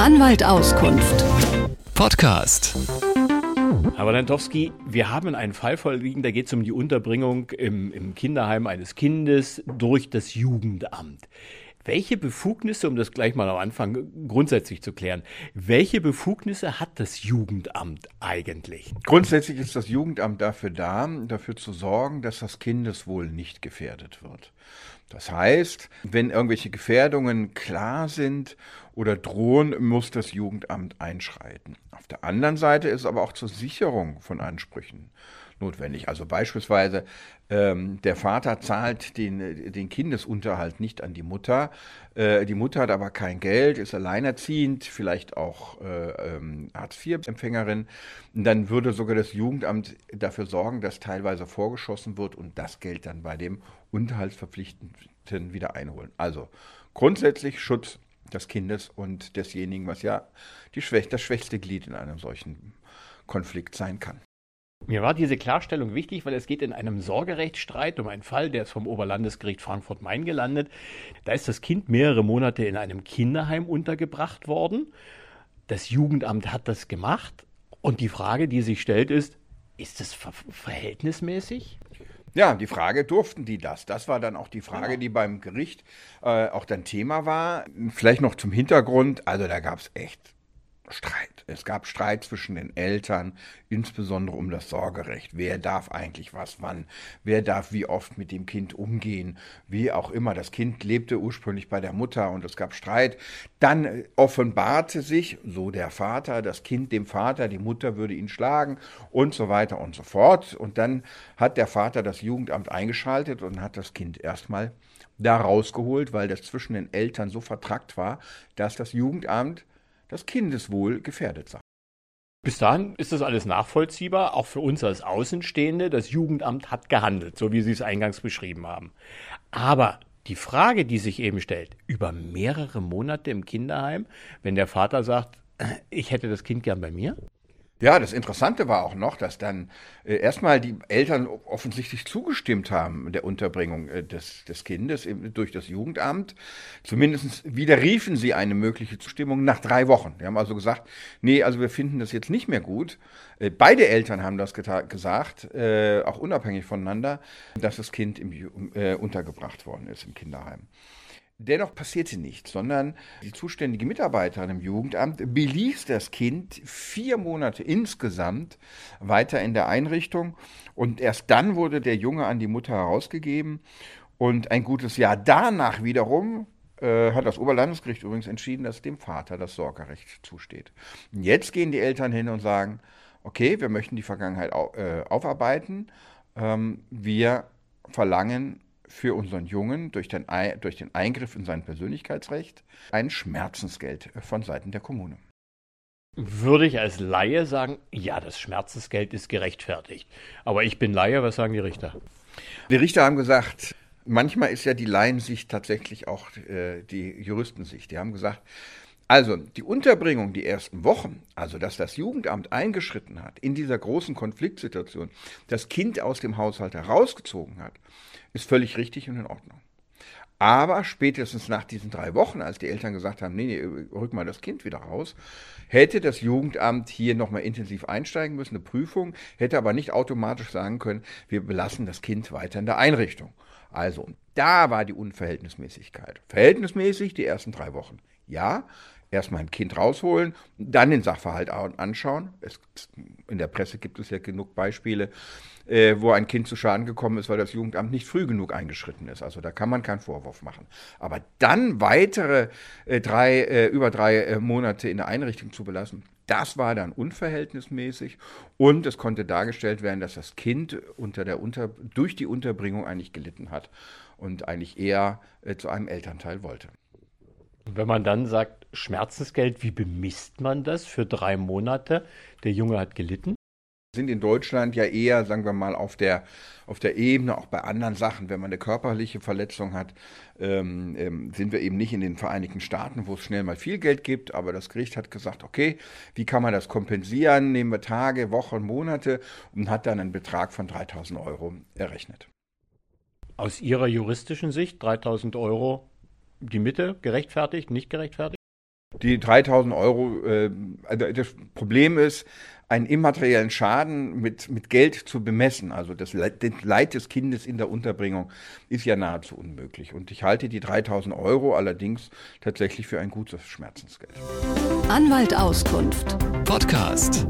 Anwalt Auskunft. Podcast. Herr Walentowski, wir haben einen Fall vorliegen, da geht es um die Unterbringung im, im Kinderheim eines Kindes durch das Jugendamt. Welche Befugnisse, um das gleich mal am Anfang grundsätzlich zu klären, welche Befugnisse hat das Jugendamt eigentlich? Grundsätzlich ist das Jugendamt dafür da, dafür zu sorgen, dass das Kindeswohl nicht gefährdet wird. Das heißt, wenn irgendwelche Gefährdungen klar sind oder drohen, muss das Jugendamt einschreiten. Auf der anderen Seite ist aber auch zur Sicherung von Ansprüchen notwendig. Also beispielsweise ähm, der Vater zahlt den, den Kindesunterhalt nicht an die Mutter. Äh, die Mutter hat aber kein Geld, ist alleinerziehend, vielleicht auch äh, ähm, Hartz-IV-Empfängerin. Dann würde sogar das Jugendamt dafür sorgen, dass teilweise vorgeschossen wird und das Geld dann bei dem Unterhaltsverpflichteten wieder einholen. Also grundsätzlich Schutz des Kindes und desjenigen, was ja die Schwäch das schwächste Glied in einem solchen Konflikt sein kann. Mir war diese Klarstellung wichtig, weil es geht in einem Sorgerechtsstreit um einen Fall, der ist vom Oberlandesgericht Frankfurt-Main gelandet. Da ist das Kind mehrere Monate in einem Kinderheim untergebracht worden. Das Jugendamt hat das gemacht. Und die Frage, die sich stellt, ist, ist das ver verhältnismäßig? Ja, die Frage, durften die das? Das war dann auch die Frage, die beim Gericht äh, auch dann Thema war. Vielleicht noch zum Hintergrund, also da gab es echt Streit. Es gab Streit zwischen den Eltern, insbesondere um das Sorgerecht. Wer darf eigentlich was wann? Wer darf wie oft mit dem Kind umgehen? Wie auch immer. Das Kind lebte ursprünglich bei der Mutter und es gab Streit. Dann offenbarte sich, so der Vater, das Kind dem Vater, die Mutter würde ihn schlagen und so weiter und so fort. Und dann hat der Vater das Jugendamt eingeschaltet und hat das Kind erstmal da rausgeholt, weil das zwischen den Eltern so vertrackt war, dass das Jugendamt das Kindeswohl gefährdet sei. Bis dahin ist das alles nachvollziehbar, auch für uns als Außenstehende. Das Jugendamt hat gehandelt, so wie Sie es eingangs beschrieben haben. Aber die Frage, die sich eben stellt, über mehrere Monate im Kinderheim, wenn der Vater sagt, ich hätte das Kind gern bei mir? Ja, das Interessante war auch noch, dass dann äh, erstmal die Eltern offensichtlich zugestimmt haben der Unterbringung äh, des, des Kindes im, durch das Jugendamt. Zumindest widerriefen sie eine mögliche Zustimmung nach drei Wochen. Die haben also gesagt, nee, also wir finden das jetzt nicht mehr gut. Äh, beide Eltern haben das gesagt, äh, auch unabhängig voneinander, dass das Kind im, äh, untergebracht worden ist im Kinderheim. Dennoch passierte nichts, sondern die zuständige Mitarbeiterin im Jugendamt beließ das Kind vier Monate insgesamt weiter in der Einrichtung. Und erst dann wurde der Junge an die Mutter herausgegeben. Und ein gutes Jahr danach wiederum äh, hat das Oberlandesgericht übrigens entschieden, dass dem Vater das Sorgerecht zusteht. Und jetzt gehen die Eltern hin und sagen, okay, wir möchten die Vergangenheit au äh, aufarbeiten, ähm, wir verlangen für unseren Jungen durch den, durch den Eingriff in sein Persönlichkeitsrecht ein Schmerzensgeld von Seiten der Kommune. Würde ich als Laie sagen, ja, das Schmerzensgeld ist gerechtfertigt. Aber ich bin Laie, was sagen die Richter? Die Richter haben gesagt, manchmal ist ja die Laiensicht tatsächlich auch äh, die Juristensicht. Die haben gesagt, also die Unterbringung die ersten Wochen, also dass das Jugendamt eingeschritten hat in dieser großen Konfliktsituation, das Kind aus dem Haushalt herausgezogen hat, ist völlig richtig und in Ordnung. Aber spätestens nach diesen drei Wochen, als die Eltern gesagt haben, nee, nee, rück mal das Kind wieder raus, hätte das Jugendamt hier nochmal intensiv einsteigen müssen, eine Prüfung, hätte aber nicht automatisch sagen können, wir belassen das Kind weiter in der Einrichtung. Also, da war die Unverhältnismäßigkeit. Verhältnismäßig die ersten drei Wochen. Ja, erstmal ein Kind rausholen, dann den Sachverhalt anschauen. Es, in der Presse gibt es ja genug Beispiele, äh, wo ein Kind zu Schaden gekommen ist, weil das Jugendamt nicht früh genug eingeschritten ist. Also da kann man keinen Vorwurf machen. Aber dann weitere äh, drei, äh, über drei äh, Monate in der Einrichtung zu belassen, das war dann unverhältnismäßig und es konnte dargestellt werden, dass das Kind unter der unter, durch die Unterbringung eigentlich gelitten hat und eigentlich eher äh, zu einem Elternteil wollte. Wenn man dann sagt, Schmerzensgeld, wie bemisst man das für drei Monate? Der Junge hat gelitten. Wir sind in Deutschland ja eher, sagen wir mal, auf der, auf der Ebene, auch bei anderen Sachen, wenn man eine körperliche Verletzung hat, ähm, ähm, sind wir eben nicht in den Vereinigten Staaten, wo es schnell mal viel Geld gibt, aber das Gericht hat gesagt, okay, wie kann man das kompensieren? Nehmen wir Tage, Wochen, Monate und hat dann einen Betrag von 3000 Euro errechnet. Aus Ihrer juristischen Sicht 3000 Euro die Mitte gerechtfertigt, nicht gerechtfertigt? die 3000 Euro, äh, also das Problem ist, einen immateriellen Schaden mit, mit Geld zu bemessen, also das Leid, das Leid des Kindes in der Unterbringung, ist ja nahezu unmöglich. Und ich halte die 3000 Euro allerdings tatsächlich für ein gutes Schmerzensgeld. Anwalt Auskunft. Podcast.